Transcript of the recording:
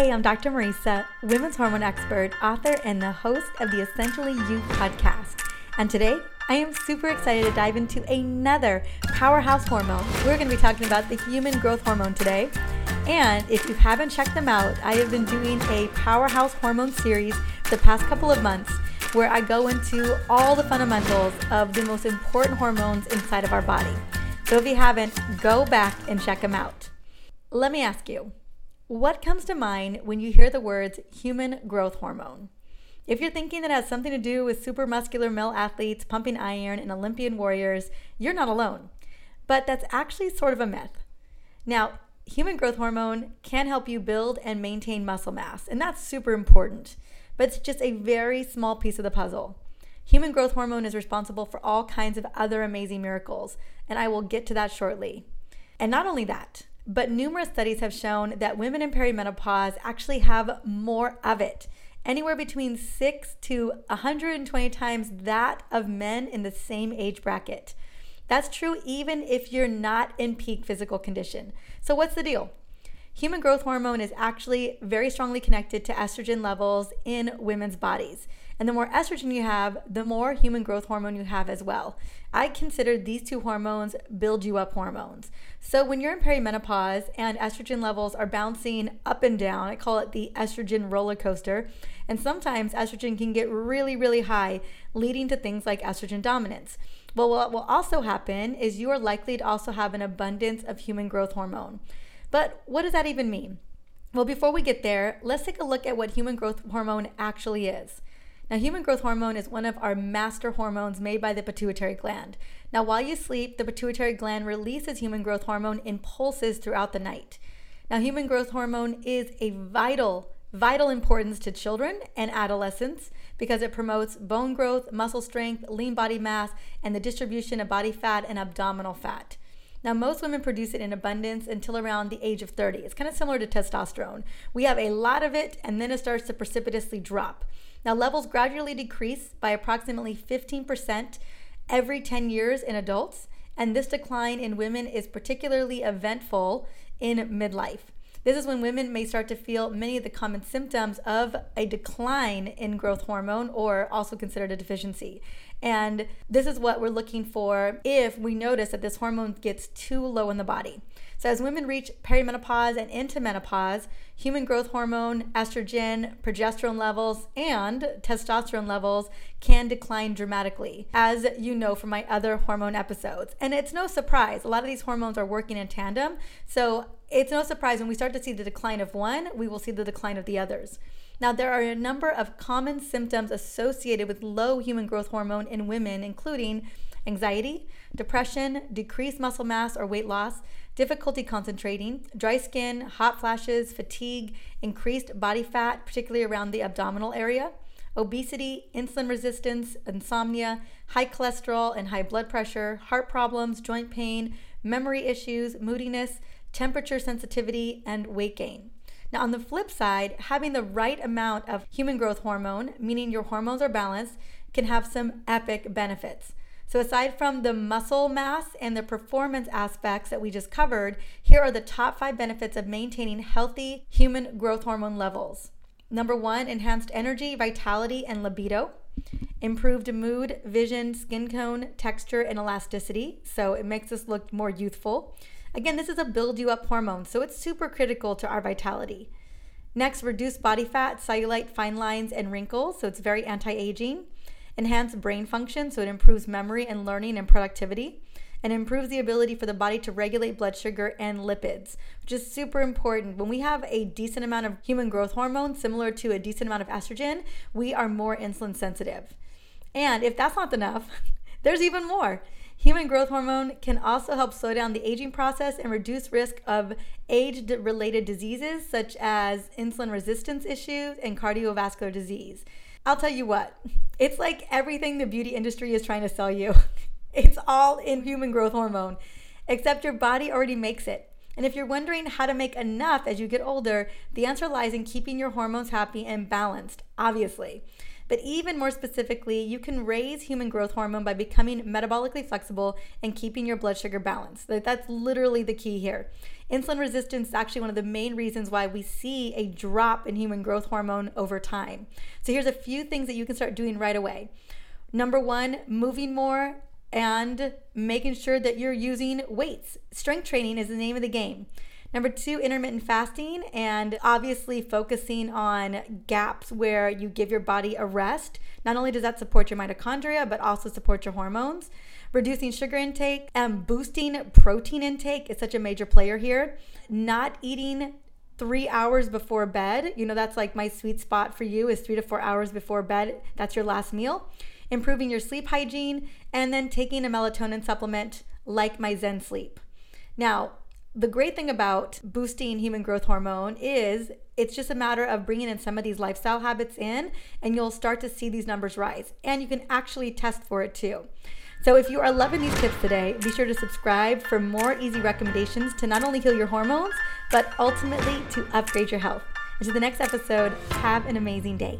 Hey, I'm Dr. Mariza, women's hormone expert, author, and the host of the Essentially You podcast. And today, I am super excited to dive into another powerhouse hormone. We're going to be talking about the human growth hormone today. And if you haven't checked them out, I have been doing a powerhouse hormone series the past couple of months where I go into all the fundamentals of the most important hormones inside of our body. So if you haven't, go back and check them out. Let me ask you what comes to mind when you hear the words human growth hormone? If you're thinking that has something to do with super muscular male athletes pumping iron and Olympian warriors, you're not alone. But that's actually sort of a myth. Now, human growth hormone can help you build and maintain muscle mass, and that's super important. But it's just a very small piece of the puzzle. Human growth hormone is responsible for all kinds of other amazing miracles, and I will get to that shortly. And not only that, but numerous studies have shown that women in perimenopause actually have more of it, anywhere between 6 to 120 times that of men in the same age bracket. That's true even if you're not in peak physical condition. So, what's the deal? Human growth hormone is actually very strongly connected to estrogen levels in women's bodies. And the more estrogen you have, the more human growth hormone you have as well. I consider these two hormones build you up hormones. So when you're in perimenopause and estrogen levels are bouncing up and down, I call it the estrogen roller coaster. And sometimes estrogen can get really, really high, leading to things like estrogen dominance. Well, what will also happen is you are likely to also have an abundance of human growth hormone. But what does that even mean? Well, before we get there, let's take a look at what human growth hormone actually is. Now, human growth hormone is one of our master hormones made by the pituitary gland. Now, while you sleep, the pituitary gland releases human growth hormone in pulses throughout the night. Now, human growth hormone is a vital, vital importance to children and adolescents because it promotes bone growth, muscle strength, lean body mass, and the distribution of body fat and abdominal fat. Now, most women produce it in abundance until around the age of 30. It's kind of similar to testosterone. We have a lot of it, and then it starts to precipitously drop. Now, levels gradually decrease by approximately 15% every 10 years in adults, and this decline in women is particularly eventful in midlife. This is when women may start to feel many of the common symptoms of a decline in growth hormone or also considered a deficiency. And this is what we're looking for if we notice that this hormone gets too low in the body. So, as women reach perimenopause and into menopause, human growth hormone, estrogen, progesterone levels, and testosterone levels can decline dramatically, as you know from my other hormone episodes. And it's no surprise, a lot of these hormones are working in tandem. So, it's no surprise when we start to see the decline of one, we will see the decline of the others. Now, there are a number of common symptoms associated with low human growth hormone in women, including anxiety, depression, decreased muscle mass or weight loss, difficulty concentrating, dry skin, hot flashes, fatigue, increased body fat, particularly around the abdominal area, obesity, insulin resistance, insomnia, high cholesterol and high blood pressure, heart problems, joint pain, memory issues, moodiness, temperature sensitivity, and weight gain. Now, on the flip side, having the right amount of human growth hormone, meaning your hormones are balanced, can have some epic benefits. So, aside from the muscle mass and the performance aspects that we just covered, here are the top five benefits of maintaining healthy human growth hormone levels. Number one, enhanced energy, vitality, and libido. Improved mood, vision, skin tone, texture, and elasticity. So, it makes us look more youthful. Again, this is a build you up hormone, so it's super critical to our vitality. Next, reduce body fat, cellulite, fine lines, and wrinkles. So, it's very anti aging enhance brain function, so it improves memory and learning and productivity, and improves the ability for the body to regulate blood sugar and lipids, which is super important. When we have a decent amount of human growth hormone, similar to a decent amount of estrogen, we are more insulin sensitive. And if that's not enough, there's even more. Human growth hormone can also help slow down the aging process and reduce risk of age related diseases such as insulin resistance issues and cardiovascular disease. I'll tell you what, it's like everything the beauty industry is trying to sell you. It's all in human growth hormone, except your body already makes it. And if you're wondering how to make enough as you get older, the answer lies in keeping your hormones happy and balanced, obviously. But even more specifically, you can raise human growth hormone by becoming metabolically flexible and keeping your blood sugar balanced. That's literally the key here. Insulin resistance is actually one of the main reasons why we see a drop in human growth hormone over time. So here's a few things that you can start doing right away. Number one, moving more and making sure that you're using weights. Strength training is the name of the game. Number two, intermittent fasting, and obviously focusing on gaps where you give your body a rest. Not only does that support your mitochondria, but also support your hormones. Reducing sugar intake and boosting protein intake is such a major player here. Not eating three hours before bed. You know, that's like my sweet spot for you is three to four hours before bed. That's your last meal. Improving your sleep hygiene, and then taking a melatonin supplement like my Zen Sleep. Now, the great thing about boosting human growth hormone is it's just a matter of bringing in some of these lifestyle habits in, and you'll start to see these numbers rise. And you can actually test for it too. So, if you are loving these tips today, be sure to subscribe for more easy recommendations to not only heal your hormones, but ultimately to upgrade your health. Until the next episode, have an amazing day.